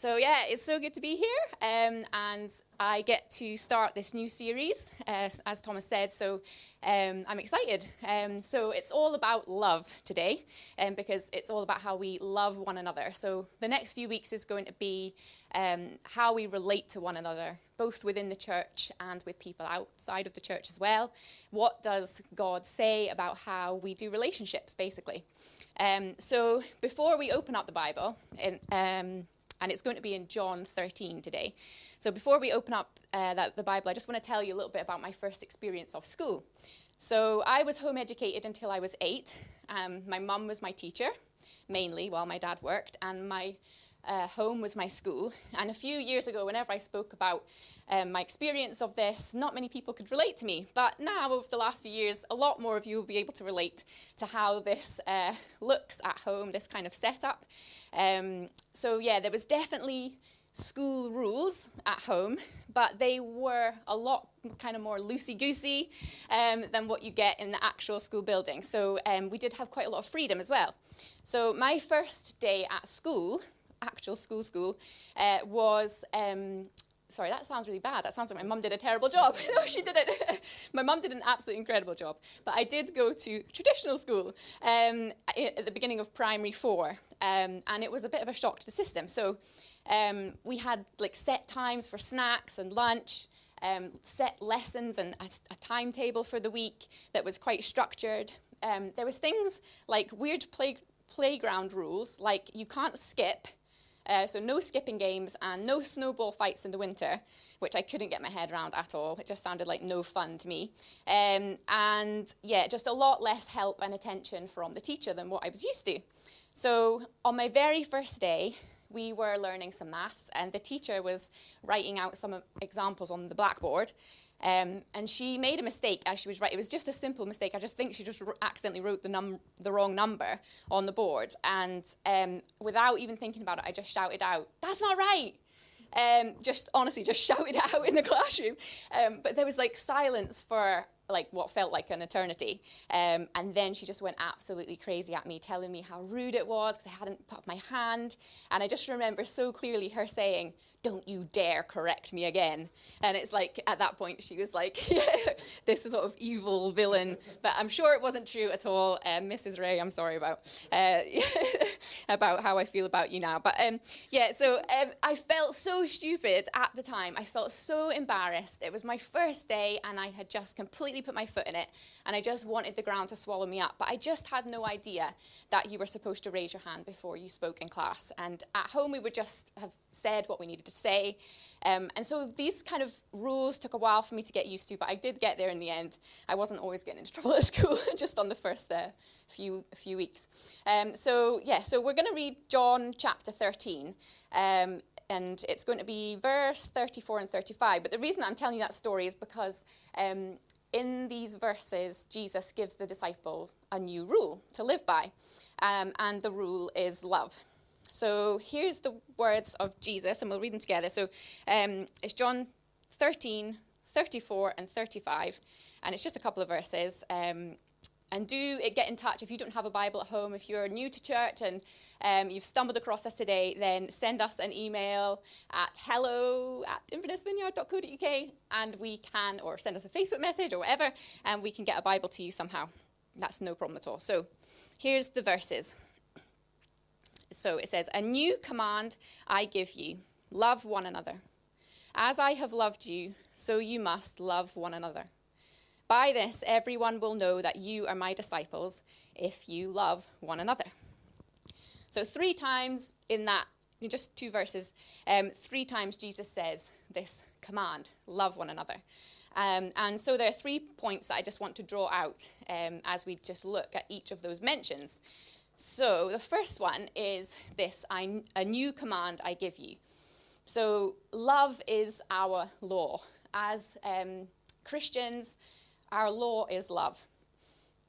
So, yeah, it's so good to be here. Um, and I get to start this new series, uh, as Thomas said. So, um, I'm excited. Um, so, it's all about love today, um, because it's all about how we love one another. So, the next few weeks is going to be um, how we relate to one another, both within the church and with people outside of the church as well. What does God say about how we do relationships, basically? Um, so, before we open up the Bible, in, and it's going to be in John 13 today. So before we open up uh, that, the Bible, I just want to tell you a little bit about my first experience of school. So I was home educated until I was eight. Um, my mum was my teacher, mainly while my dad worked, and my uh, home was my school. And a few years ago, whenever I spoke about um, my experience of this, not many people could relate to me. But now, over the last few years, a lot more of you will be able to relate to how this uh, looks at home, this kind of setup. Um, so, yeah, there was definitely school rules at home, but they were a lot kind of more loosey goosey um, than what you get in the actual school building. So, um, we did have quite a lot of freedom as well. So, my first day at school actual school school uh, was um, sorry, that sounds really bad. That sounds like my mum did a terrible job. no, she didn't. my mum did an absolutely incredible job. But I did go to traditional school um, at the beginning of primary four, um, and it was a bit of a shock to the system. So um, we had like set times for snacks and lunch. Um, set lessons and a, a, timetable for the week that was quite structured. Um, there was things like weird play, playground rules, like you can't skip uh, so no skipping games and no snowball fights in the winter, which I couldn't get my head around at all. It just sounded like no fun to me. Um, and yeah, just a lot less help and attention from the teacher than what I was used to. So on my very first day, we were learning some maths, and the teacher was writing out some examples on the blackboard. Um, and she made a mistake as she was writing. It was just a simple mistake. I just think she just accidentally wrote the, num- the wrong number on the board. And um, without even thinking about it, I just shouted out, That's not right. Um, just honestly, just shouted out in the classroom. Um, but there was like silence for like what felt like an eternity. Um, and then she just went absolutely crazy at me, telling me how rude it was because I hadn't put up my hand. And I just remember so clearly her saying, don't you dare correct me again. And it's like, at that point, she was like, this sort of evil villain. But I'm sure it wasn't true at all. Um, Mrs. Ray, I'm sorry about, uh, about how I feel about you now. But um, yeah, so um, I felt so stupid at the time. I felt so embarrassed. It was my first day, and I had just completely put my foot in it. And I just wanted the ground to swallow me up. But I just had no idea that you were supposed to raise your hand before you spoke in class. And at home, we would just have said what we needed to say. Um, and so these kind of rules took a while for me to get used to, but I did get there in the end. I wasn't always getting into trouble at school, just on the first uh, few few weeks. Um, so yeah, so we're going to read John chapter 13. Um, and it's going to be verse 34 and 35. But the reason I'm telling you that story is because um, in these verses, Jesus gives the disciples a new rule to live by. Um, and the rule is love. So here's the words of Jesus, and we'll read them together. So um, it's John 13, 34, and 35, and it's just a couple of verses. Um, and do get in touch if you don't have a Bible at home. If you're new to church and um, you've stumbled across us today, then send us an email at hello at invernessvineyard.co.uk and we can, or send us a Facebook message or whatever, and we can get a Bible to you somehow. That's no problem at all. So here's the verses. So it says, A new command I give you love one another. As I have loved you, so you must love one another. By this, everyone will know that you are my disciples if you love one another. So, three times in that, just two verses, um, three times Jesus says this command love one another. Um, and so there are three points that I just want to draw out um, as we just look at each of those mentions. So the first one is this I, a new command I give you. So love is our law. As um, Christians, our law is love.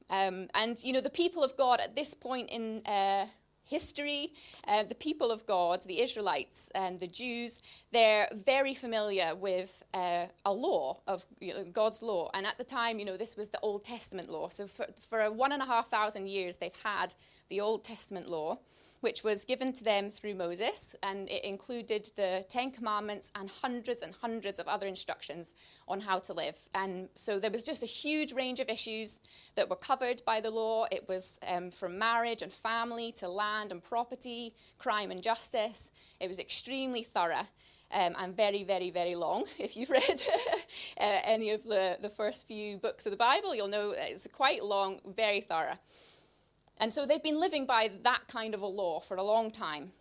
Um, and, you know, the people of God at this point in uh, history, uh, the people of God, the Israelites and the Jews, they're very familiar with uh, a law of you know, God's law. And at the time, you know, this was the Old Testament law. So for, for one and a half thousand years, they've had the Old Testament law. Which was given to them through Moses, and it included the Ten Commandments and hundreds and hundreds of other instructions on how to live. And so there was just a huge range of issues that were covered by the law. It was um, from marriage and family to land and property, crime and justice. It was extremely thorough. Um, and very, very, very long. If you've read uh, any of the, the first few books of the Bible, you'll know it's quite long, very thorough. And so they've been living by that kind of a law for a long time.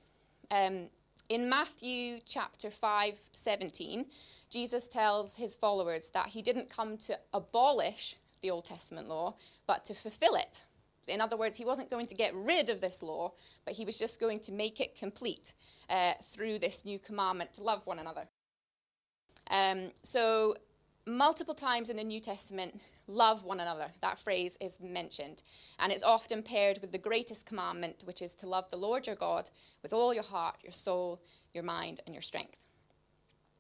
Um, in Matthew chapter 5, 17, Jesus tells his followers that he didn't come to abolish the Old Testament law, but to fulfill it. In other words, he wasn't going to get rid of this law, but he was just going to make it complete uh, through this new commandment to love one another. Um, so, multiple times in the New Testament, love one another. That phrase is mentioned. And it's often paired with the greatest commandment, which is to love the Lord your God with all your heart, your soul, your mind, and your strength.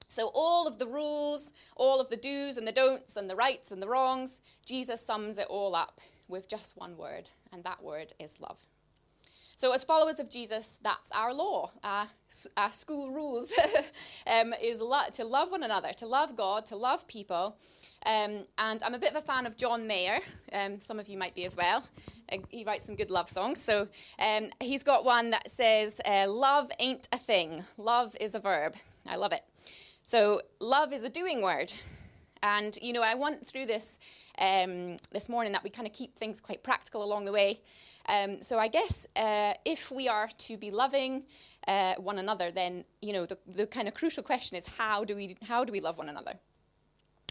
So, all of the rules, all of the do's and the don'ts, and the rights and the wrongs, Jesus sums it all up with just one word, and that word is love. So, as followers of Jesus, that's our law. Our, our school rules um, is lo- to love one another, to love God, to love people, um, and I'm a bit of a fan of John Mayer. Um, some of you might be as well. Uh, he writes some good love songs. So um, he's got one that says, uh, Love ain't a thing, love is a verb. I love it. So love is a doing word. And, you know, I went through this um, this morning that we kind of keep things quite practical along the way. Um, so I guess uh, if we are to be loving uh, one another, then, you know, the, the kind of crucial question is how do we, how do we love one another?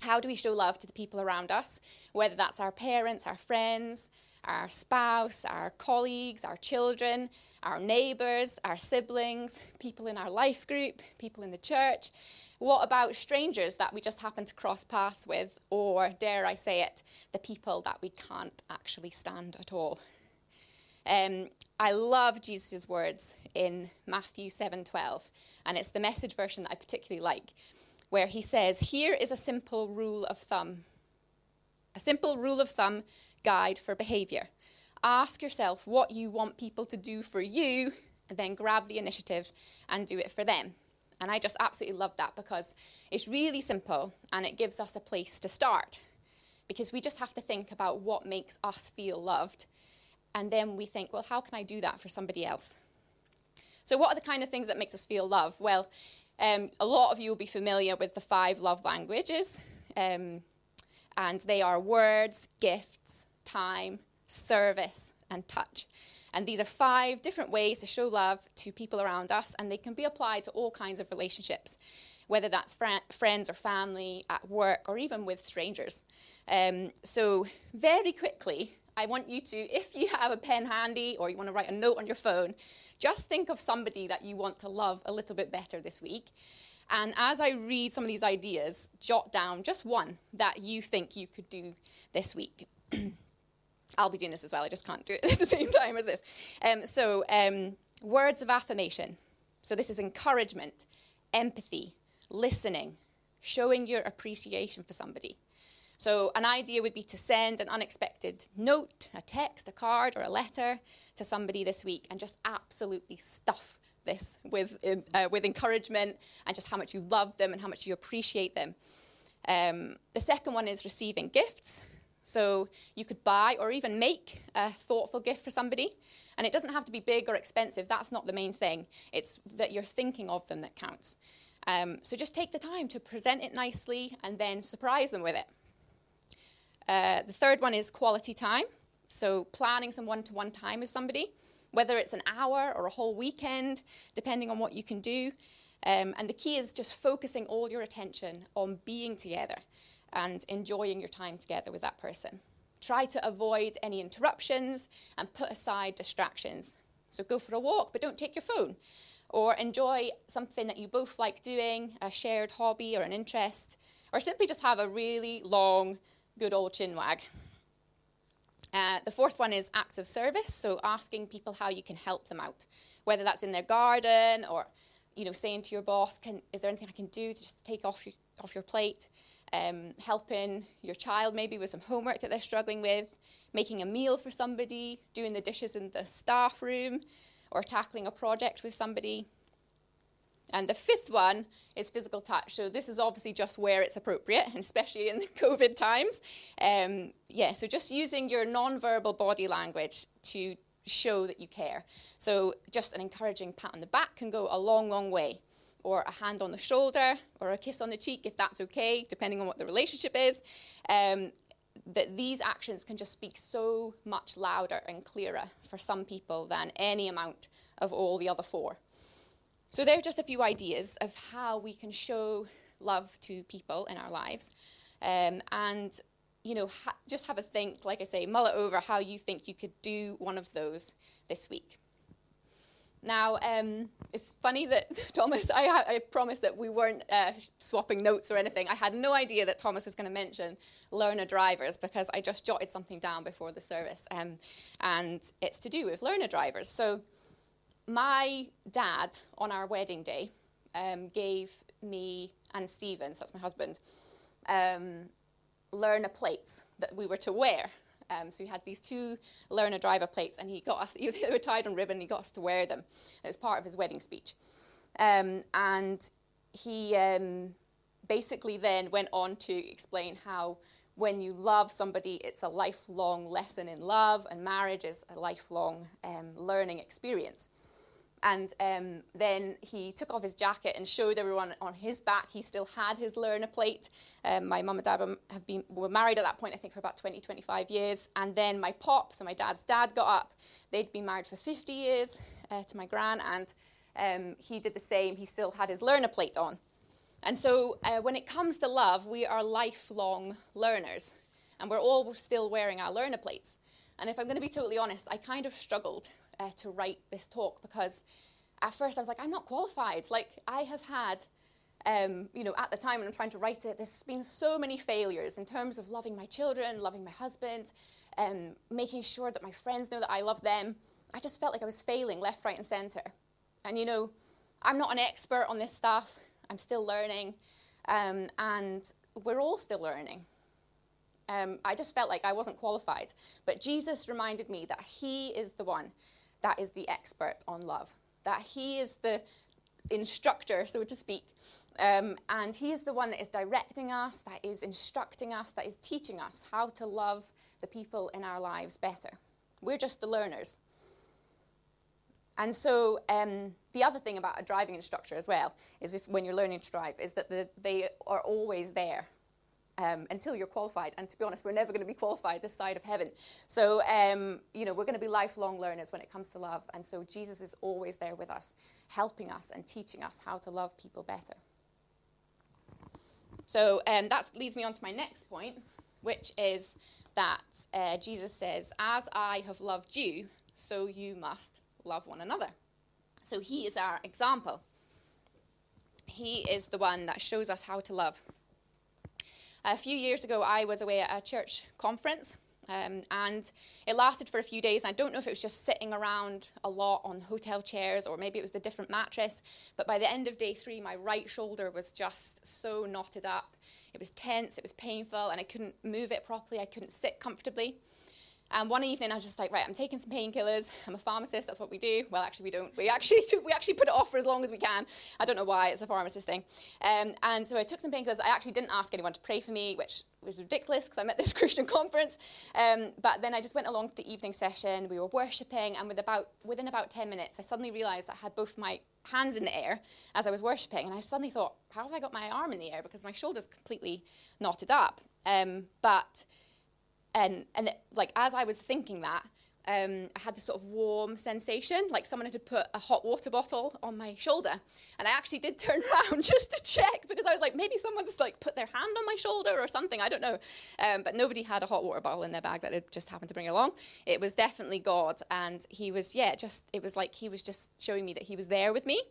How do we show love to the people around us, whether that's our parents, our friends, our spouse, our colleagues, our children, our neighbours, our siblings, people in our life group, people in the church? What about strangers that we just happen to cross paths with, or dare I say it, the people that we can't actually stand at all? Um, I love Jesus' words in Matthew 7:12, and it's the message version that I particularly like where he says, Here is a simple rule of thumb, a simple rule of thumb guide for behavior. Ask yourself what you want people to do for you, and then grab the initiative and do it for them. And I just absolutely love that because it's really simple and it gives us a place to start. Because we just have to think about what makes us feel loved. And then we think, well, how can I do that for somebody else? So, what are the kind of things that makes us feel love? Well, um, a lot of you will be familiar with the five love languages, um, and they are words, gifts, time, service, and touch. And these are five different ways to show love to people around us, and they can be applied to all kinds of relationships, whether that's fr- friends or family, at work, or even with strangers. Um, so, very quickly, I want you to, if you have a pen handy or you want to write a note on your phone, just think of somebody that you want to love a little bit better this week. And as I read some of these ideas, jot down just one that you think you could do this week. I'll be doing this as well, I just can't do it at the same time as this. Um, so, um, words of affirmation. So, this is encouragement, empathy, listening, showing your appreciation for somebody. So, an idea would be to send an unexpected note, a text, a card, or a letter to somebody this week and just absolutely stuff this with, uh, with encouragement and just how much you love them and how much you appreciate them. Um, the second one is receiving gifts. So you could buy or even make a thoughtful gift for somebody. And it doesn't have to be big or expensive. That's not the main thing. It's that you're thinking of them that counts. Um, so just take the time to present it nicely and then surprise them with it. Uh, the third one is quality time. So, planning some one to one time with somebody, whether it's an hour or a whole weekend, depending on what you can do. Um, and the key is just focusing all your attention on being together and enjoying your time together with that person. Try to avoid any interruptions and put aside distractions. So, go for a walk, but don't take your phone. Or enjoy something that you both like doing, a shared hobby or an interest. Or simply just have a really long, good old chin wag. Uh, the fourth one is acts of service, so asking people how you can help them out, whether that's in their garden or you know saying to your boss, can, "Is there anything I can do to just take off your off your plate?" Um, helping your child maybe with some homework that they're struggling with, making a meal for somebody, doing the dishes in the staff room, or tackling a project with somebody. And the fifth one is physical touch. So this is obviously just where it's appropriate, especially in the COVID times. Um, yeah, so just using your non-verbal body language to show that you care. So just an encouraging pat on the back can go a long, long way. Or a hand on the shoulder, or a kiss on the cheek, if that's okay, depending on what the relationship is. Um, that these actions can just speak so much louder and clearer for some people than any amount of all the other four. So, there are just a few ideas of how we can show love to people in our lives. Um, and, you know, ha- just have a think, like I say, mull it over how you think you could do one of those this week. Now, um, it's funny that Thomas, I, I promised that we weren't uh, swapping notes or anything. I had no idea that Thomas was going to mention learner drivers because I just jotted something down before the service. Um, and it's to do with learner drivers. So, my dad on our wedding day um, gave me and Stephen, so that's my husband, um, learner plates that we were to wear. Um, so we had these two learner driver plates, and he got us. They were tied on ribbon. And he got us to wear them. It was part of his wedding speech, um, and he um, basically then went on to explain how when you love somebody, it's a lifelong lesson in love, and marriage is a lifelong um, learning experience. And um, then he took off his jacket and showed everyone on his back he still had his learner plate. Um, my mum and dad have been were married at that point, I think, for about 20, 25 years. And then my pop, so my dad's dad, got up. They'd been married for 50 years uh, to my gran, and um, he did the same. He still had his learner plate on. And so uh, when it comes to love, we are lifelong learners, and we're all still wearing our learner plates. And if I'm going to be totally honest, I kind of struggled uh, to write this talk because at first I was like, I'm not qualified. Like, I have had, um, you know, at the time when I'm trying to write it, there's been so many failures in terms of loving my children, loving my husband, um, making sure that my friends know that I love them. I just felt like I was failing left, right, and center. And, you know, I'm not an expert on this stuff, I'm still learning, um, and we're all still learning. Um, I just felt like I wasn't qualified. But Jesus reminded me that He is the one that is the expert on love, that he is the instructor, so to speak. Um, and he is the one that is directing us, that is instructing us, that is teaching us how to love the people in our lives better. We're just the learners. And so um, the other thing about a driving instructor as well is if when you're learning to drive is that the, they are always there um, until you're qualified. And to be honest, we're never going to be qualified this side of heaven. So, um, you know, we're going to be lifelong learners when it comes to love. And so Jesus is always there with us, helping us and teaching us how to love people better. So um, that leads me on to my next point, which is that uh, Jesus says, As I have loved you, so you must love one another. So he is our example. He is the one that shows us how to love. A few years ago, I was away at a church conference. Um, and it lasted for a few days. I don't know if it was just sitting around a lot on hotel chairs or maybe it was the different mattress. But by the end of day three, my right shoulder was just so knotted up. It was tense, it was painful, and I couldn't move it properly. I couldn't sit comfortably. And one evening, I was just like, right, I'm taking some painkillers. I'm a pharmacist. That's what we do. Well, actually, we don't. We actually we actually put it off for as long as we can. I don't know why. It's a pharmacist thing. Um, and so I took some painkillers. I actually didn't ask anyone to pray for me, which was ridiculous because I'm at this Christian conference. Um, but then I just went along to the evening session. We were worshiping, and with about within about 10 minutes, I suddenly realised I had both my hands in the air as I was worshipping, and I suddenly thought, how have I got my arm in the air because my shoulder's completely knotted up? Um, but and and like as I was thinking that, um, I had this sort of warm sensation, like someone had put a hot water bottle on my shoulder, and I actually did turn around just to check because I was like, maybe someone's like put their hand on my shoulder or something. I don't know, um, but nobody had a hot water bottle in their bag that had just happened to bring along. It was definitely God, and He was yeah, just it was like He was just showing me that He was there with me.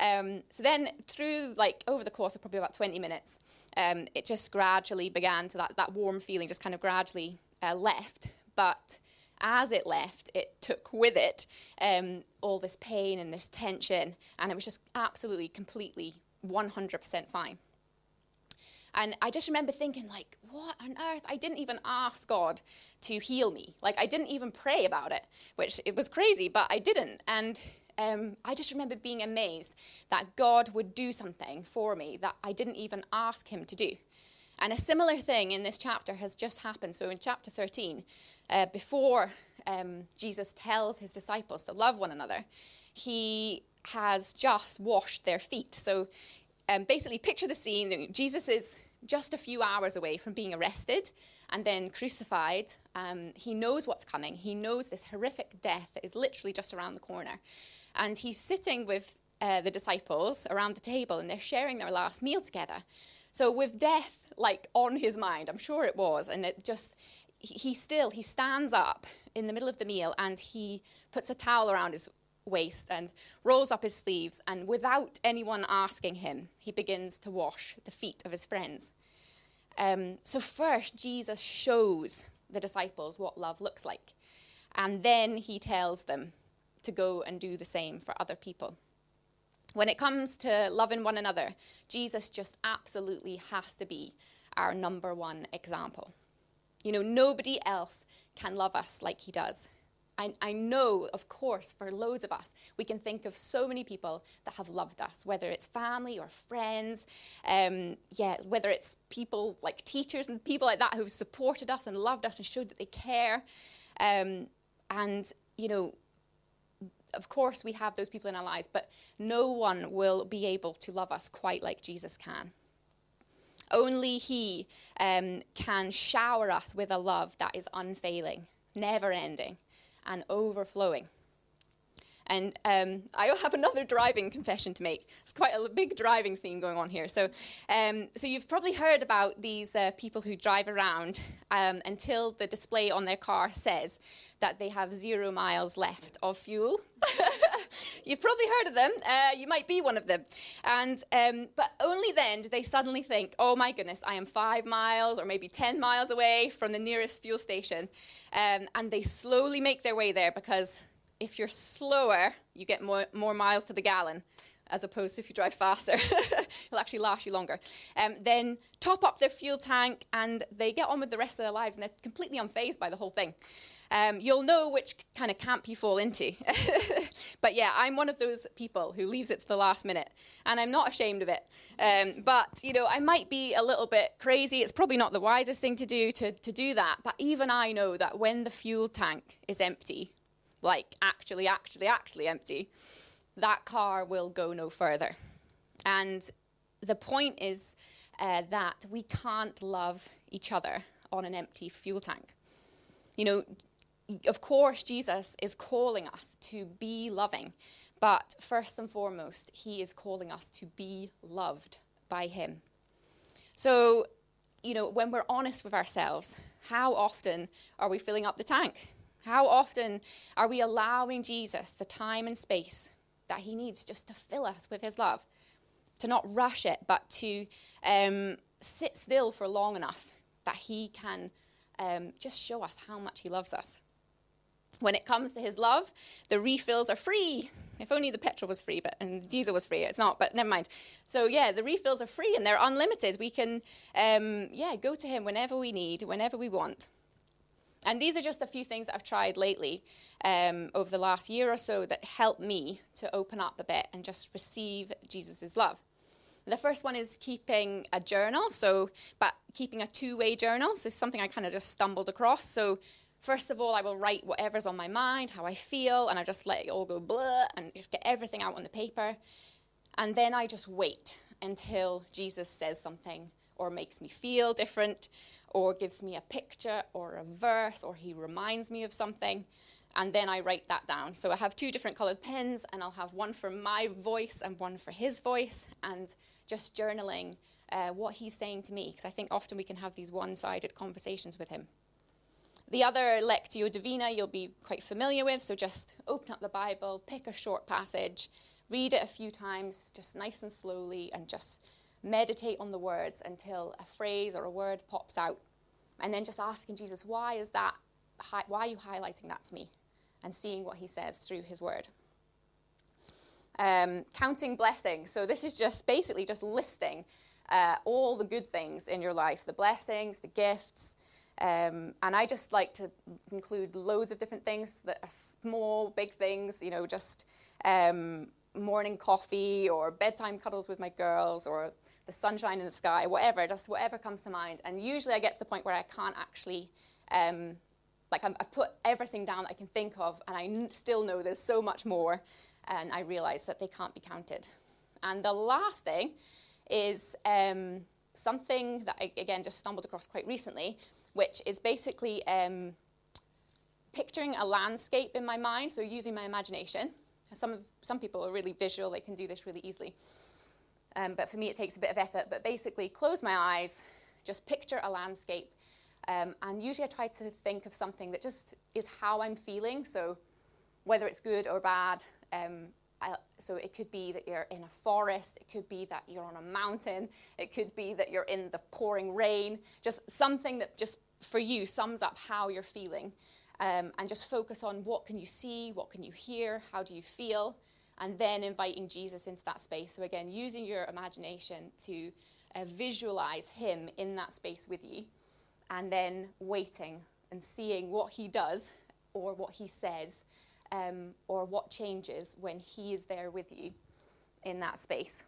Um, so then through like over the course of probably about 20 minutes, um, it just gradually began to that, that warm feeling just kind of gradually uh, left. But as it left, it took with it um, all this pain and this tension, and it was just absolutely, completely, 100% fine. And I just remember thinking, like, what on earth? I didn't even ask God to heal me. Like, I didn't even pray about it, which it was crazy, but I didn't. And um, I just remember being amazed that God would do something for me that I didn't even ask Him to do. And a similar thing in this chapter has just happened. So in chapter 13, uh, before um, Jesus tells his disciples to love one another, he has just washed their feet. So um, basically, picture the scene. Jesus is just a few hours away from being arrested and then crucified. Um, he knows what's coming. He knows this horrific death that is literally just around the corner. And he's sitting with uh, the disciples around the table and they're sharing their last meal together. So with death like on his mind, I'm sure it was, and it just he still he stands up in the middle of the meal and he puts a towel around his waist and rolls up his sleeves and without anyone asking him he begins to wash the feet of his friends um, so first jesus shows the disciples what love looks like and then he tells them to go and do the same for other people when it comes to loving one another, Jesus just absolutely has to be our number one example. You know, nobody else can love us like he does. I, I, know, of course, for loads of us, we can think of so many people that have loved us, whether it's family or friends, um, yeah, whether it's people like teachers and people like that who've supported us and loved us and showed that they care. Um, and, you know, of course, we have those people in our lives, but no one will be able to love us quite like Jesus can. Only He um, can shower us with a love that is unfailing, never ending, and overflowing. And um, I have another driving confession to make. It's quite a big driving theme going on here. So, um, so you've probably heard about these uh, people who drive around um, until the display on their car says that they have zero miles left of fuel. you've probably heard of them. Uh, you might be one of them. And um, but only then do they suddenly think, "Oh my goodness, I am five miles or maybe ten miles away from the nearest fuel station," um, and they slowly make their way there because if you're slower, you get more, more miles to the gallon as opposed to if you drive faster. It'll actually last you longer. Um, then top up their fuel tank and they get on with the rest of their lives and they're completely unfazed by the whole thing. Um, you'll know which kind of camp you fall into. but yeah, I'm one of those people who leaves it to the last minute, and I'm not ashamed of it. Um, but you know, I might be a little bit crazy. It's probably not the wisest thing to do to, to do that. But even I know that when the fuel tank is empty, like actually, actually, actually empty, that car will go no further. And the point is uh, that we can't love each other on an empty fuel tank. You know, of course, Jesus is calling us to be loving, but first and foremost, he is calling us to be loved by him. So, you know, when we're honest with ourselves, how often are we filling up the tank? How often are we allowing Jesus the time and space that he needs just to fill us with his love? To not rush it, but to um, sit still for long enough that he can um, just show us how much he loves us. When it comes to his love, the refills are free. If only the petrol was free, but and diesel was free. It's not, but never mind. So yeah, the refills are free and they're unlimited. We can, um, yeah, go to him whenever we need, whenever we want. And these are just a few things that I've tried lately um, over the last year or so that help me to open up a bit and just receive Jesus' love. The first one is keeping a journal, so but keeping a two-way journal. So something I kind of just stumbled across. So first of all, I will write whatever's on my mind, how I feel, and I just let it all go blah and just get everything out on the paper. And then I just wait until Jesus says something or makes me feel different or gives me a picture or a verse or he reminds me of something and then I write that down. So I have two different colored pens and I'll have one for my voice and one for his voice and just journaling uh, what he's saying to me because I think often we can have these one-sided conversations with him. The other Lectio Divina you'll be quite familiar with, so just open up the Bible, pick a short passage, read it a few times, just nice and slowly, and just meditate on the words until a phrase or a word pops out. And then just asking Jesus, why is that? Why are you highlighting that to me? And seeing what he says through his word. Um, counting blessings. So this is just basically just listing uh, all the good things in your life, the blessings, the gifts. Um, and I just like to include loads of different things that are small, big things, you know, just um, morning coffee or bedtime cuddles with my girls or the sunshine in the sky, whatever, just whatever comes to mind. And usually I get to the point where I can't actually, um, like, i have put everything down that I can think of, and I n- still know there's so much more, and I realize that they can't be counted. And the last thing is um, something that I, again, just stumbled across quite recently, which is basically um, picturing a landscape in my mind, so using my imagination. Some, of, some people are really visual, they can do this really easily. Um, but for me, it takes a bit of effort. But basically, close my eyes, just picture a landscape. Um, and usually, I try to think of something that just is how I'm feeling. So, whether it's good or bad, um, I, so it could be that you're in a forest, it could be that you're on a mountain, it could be that you're in the pouring rain, just something that just for you sums up how you're feeling. Um, and just focus on what can you see, what can you hear, how do you feel, and then inviting Jesus into that space. So again, using your imagination to uh, visualize him in that space with you, and then waiting and seeing what he does or what he says um, or what changes when he is there with you in that space.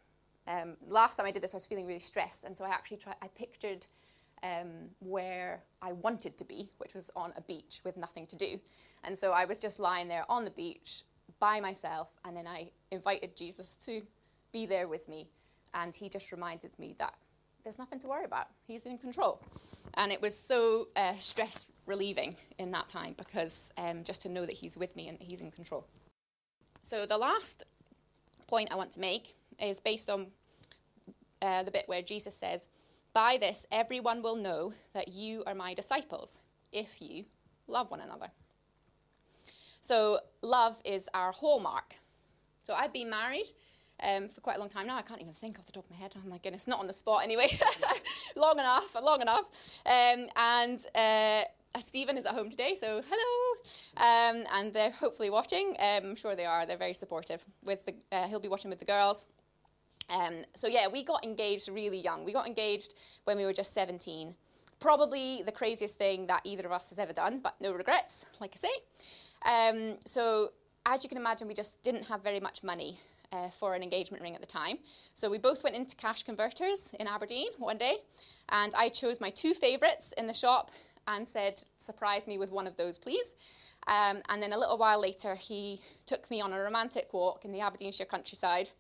Um, last time I did this, I was feeling really stressed, and so I actually tried, I pictured um, where I wanted to be, which was on a beach with nothing to do. And so I was just lying there on the beach by myself, and then I invited Jesus to be there with me, and he just reminded me that there's nothing to worry about. He's in control. And it was so uh, stress relieving in that time because um, just to know that He's with me and He's in control. So, the last point I want to make is based on uh, the bit where Jesus says, By this everyone will know that you are my disciples if you love one another. So, love is our hallmark. So, I've been married um, for quite a long time now. I can't even think off the top of my head. Oh my goodness, not on the spot anyway. long enough, long enough. Um, and uh, Stephen is at home today, so hello. Um, and they're hopefully watching. Um, I'm sure they are. They're very supportive. With the, uh, he'll be watching with the girls. Um, so yeah, we got engaged really young. We got engaged when we were just 17. Probably the craziest thing that either of us has ever done, but no regrets, like I say. Um, so as you can imagine, we just didn't have very much money uh, for an engagement ring at the time. So we both went into cash converters in Aberdeen one day, and I chose my two favourites in the shop and said, Surprise me with one of those, please. Um, and then a little while later, he took me on a romantic walk in the Aberdeenshire countryside.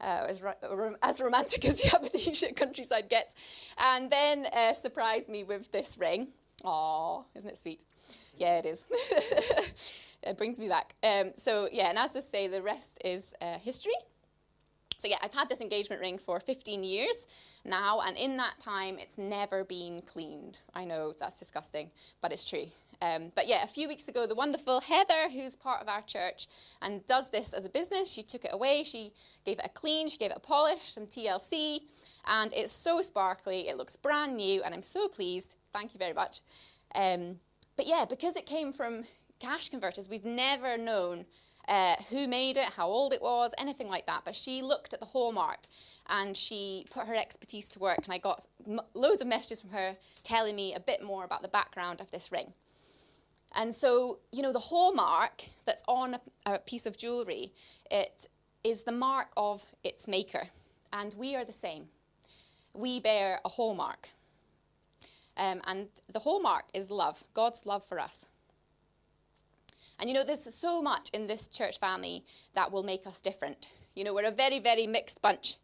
Uh, as, ro- as, romantic as the Aberdeenshire countryside gets, and then uh, surprised me with this ring. Aw, isn't it sweet? Yeah, it is. it brings me back. Um, so yeah, and as I say, the rest is uh, history. So yeah, I've had this engagement ring for 15 years now, and in that time, it's never been cleaned. I know that's disgusting, but it's true. Um, but yeah, a few weeks ago, the wonderful Heather, who's part of our church and does this as a business, she took it away. She gave it a clean, she gave it a polish, some TLC, and it's so sparkly. It looks brand new, and I'm so pleased. Thank you very much. Um, but yeah, because it came from cash converters. We've never known uh, who made it, how old it was, anything like that. But she looked at the hallmark and she put her expertise to work. And I got loads of messages from her telling me a bit more about the background of this ring. And so, you know, the hallmark that's on a, a piece of jewellery, it is the mark of its maker. And we are the same. We bear a hallmark. Um, and the hallmark is love, God's love for us. And you know, there's so much in this church family that will make us different. You know, we're a very, very mixed bunch.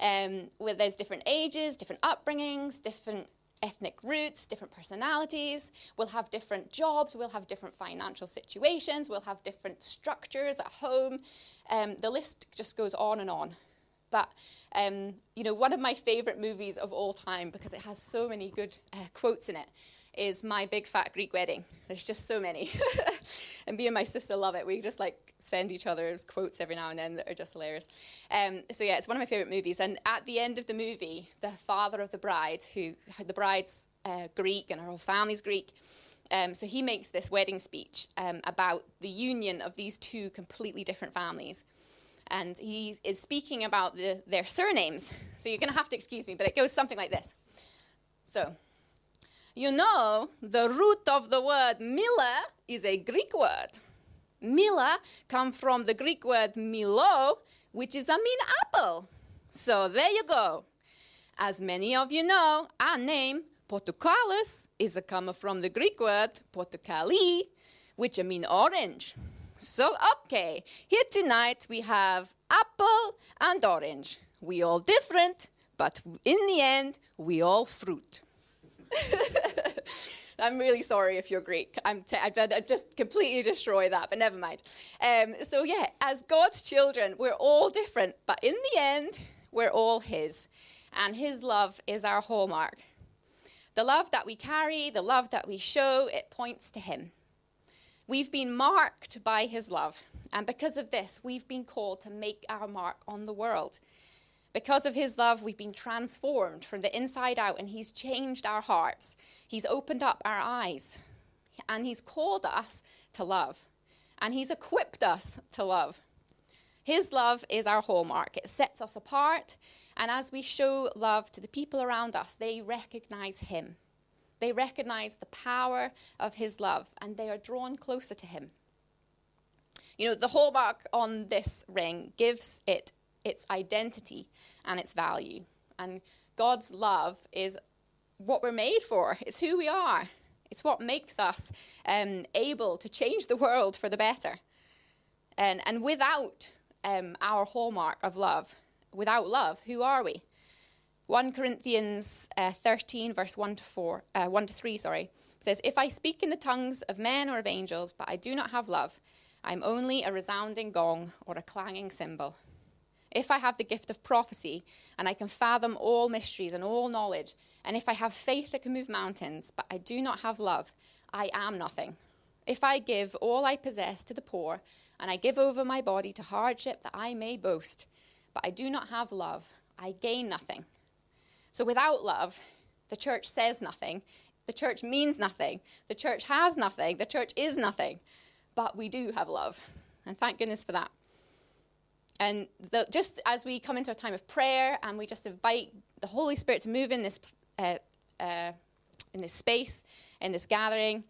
Um, where there's different ages, different upbringings, different ethnic roots, different personalities. We'll have different jobs. We'll have different financial situations. We'll have different structures at home. Um, the list just goes on and on. But um, you know, one of my favourite movies of all time because it has so many good uh, quotes in it is My Big Fat Greek Wedding. There's just so many. and me and my sister love it. We just like send each other quotes every now and then that are just hilarious. Um, so yeah, it's one of my favorite movies. And at the end of the movie, the father of the bride, who the bride's uh, Greek and her whole family's Greek, um, so he makes this wedding speech um, about the union of these two completely different families. And he is speaking about the, their surnames. So you're going to have to excuse me, but it goes something like this. So, you know, the root of the word Miller is a Greek word. Miller comes from the Greek word milo, which is a mean apple. So there you go. As many of you know, our name, Portokalos, is a come from the Greek word portocali, which I mean orange. So, okay, here tonight we have apple and orange. We all different, but in the end, we all fruit. I'm really sorry if you're Greek. I'm t- I'd, just completely destroy that, but never mind. Um, so, yeah, as God's children, we're all different, but in the end, we're all His. And His love is our hallmark. The love that we carry, the love that we show, it points to Him. We've been marked by His love. And because of this, we've been called to make our mark on the world. Because of his love, we've been transformed from the inside out, and he's changed our hearts. He's opened up our eyes, and he's called us to love, and he's equipped us to love. His love is our hallmark, it sets us apart, and as we show love to the people around us, they recognize him. They recognize the power of his love, and they are drawn closer to him. You know, the hallmark on this ring gives it its identity and its value. And God's love is what we're made for, it's who we are, it's what makes us um, able to change the world for the better. And, and without um, our hallmark of love, without love, who are we? 1 Corinthians uh, 13, verse 1 to 4, uh, 1 to 3, sorry, says, If I speak in the tongues of men or of angels, but I do not have love, I'm only a resounding gong or a clanging cymbal. If I have the gift of prophecy and I can fathom all mysteries and all knowledge, and if I have faith that can move mountains, but I do not have love, I am nothing. If I give all I possess to the poor, and I give over my body to hardship that I may boast, but I do not have love, I gain nothing. So without love, the church says nothing, the church means nothing, the church has nothing, the church is nothing, but we do have love. And thank goodness for that. And the, just as we come into a time of prayer and we just invite the Holy Spirit to move in this, uh, uh, in this space, in this gathering,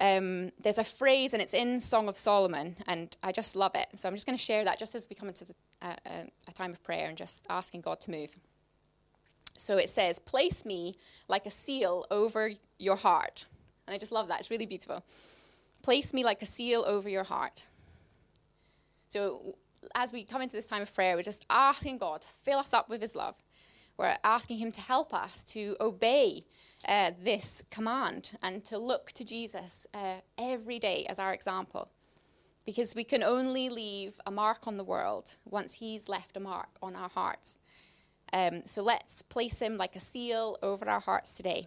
um, there's a phrase and it's in Song of Solomon, and I just love it. So I'm just going to share that just as we come into the, uh, uh, a time of prayer and just asking God to move. So it says, Place me like a seal over your heart. And I just love that. It's really beautiful. Place me like a seal over your heart. So as we come into this time of prayer, we're just asking God, to fill us up with His love. We're asking Him to help us to obey uh, this command and to look to Jesus uh, every day as our example. Because we can only leave a mark on the world once He's left a mark on our hearts. Um, so let's place Him like a seal over our hearts today.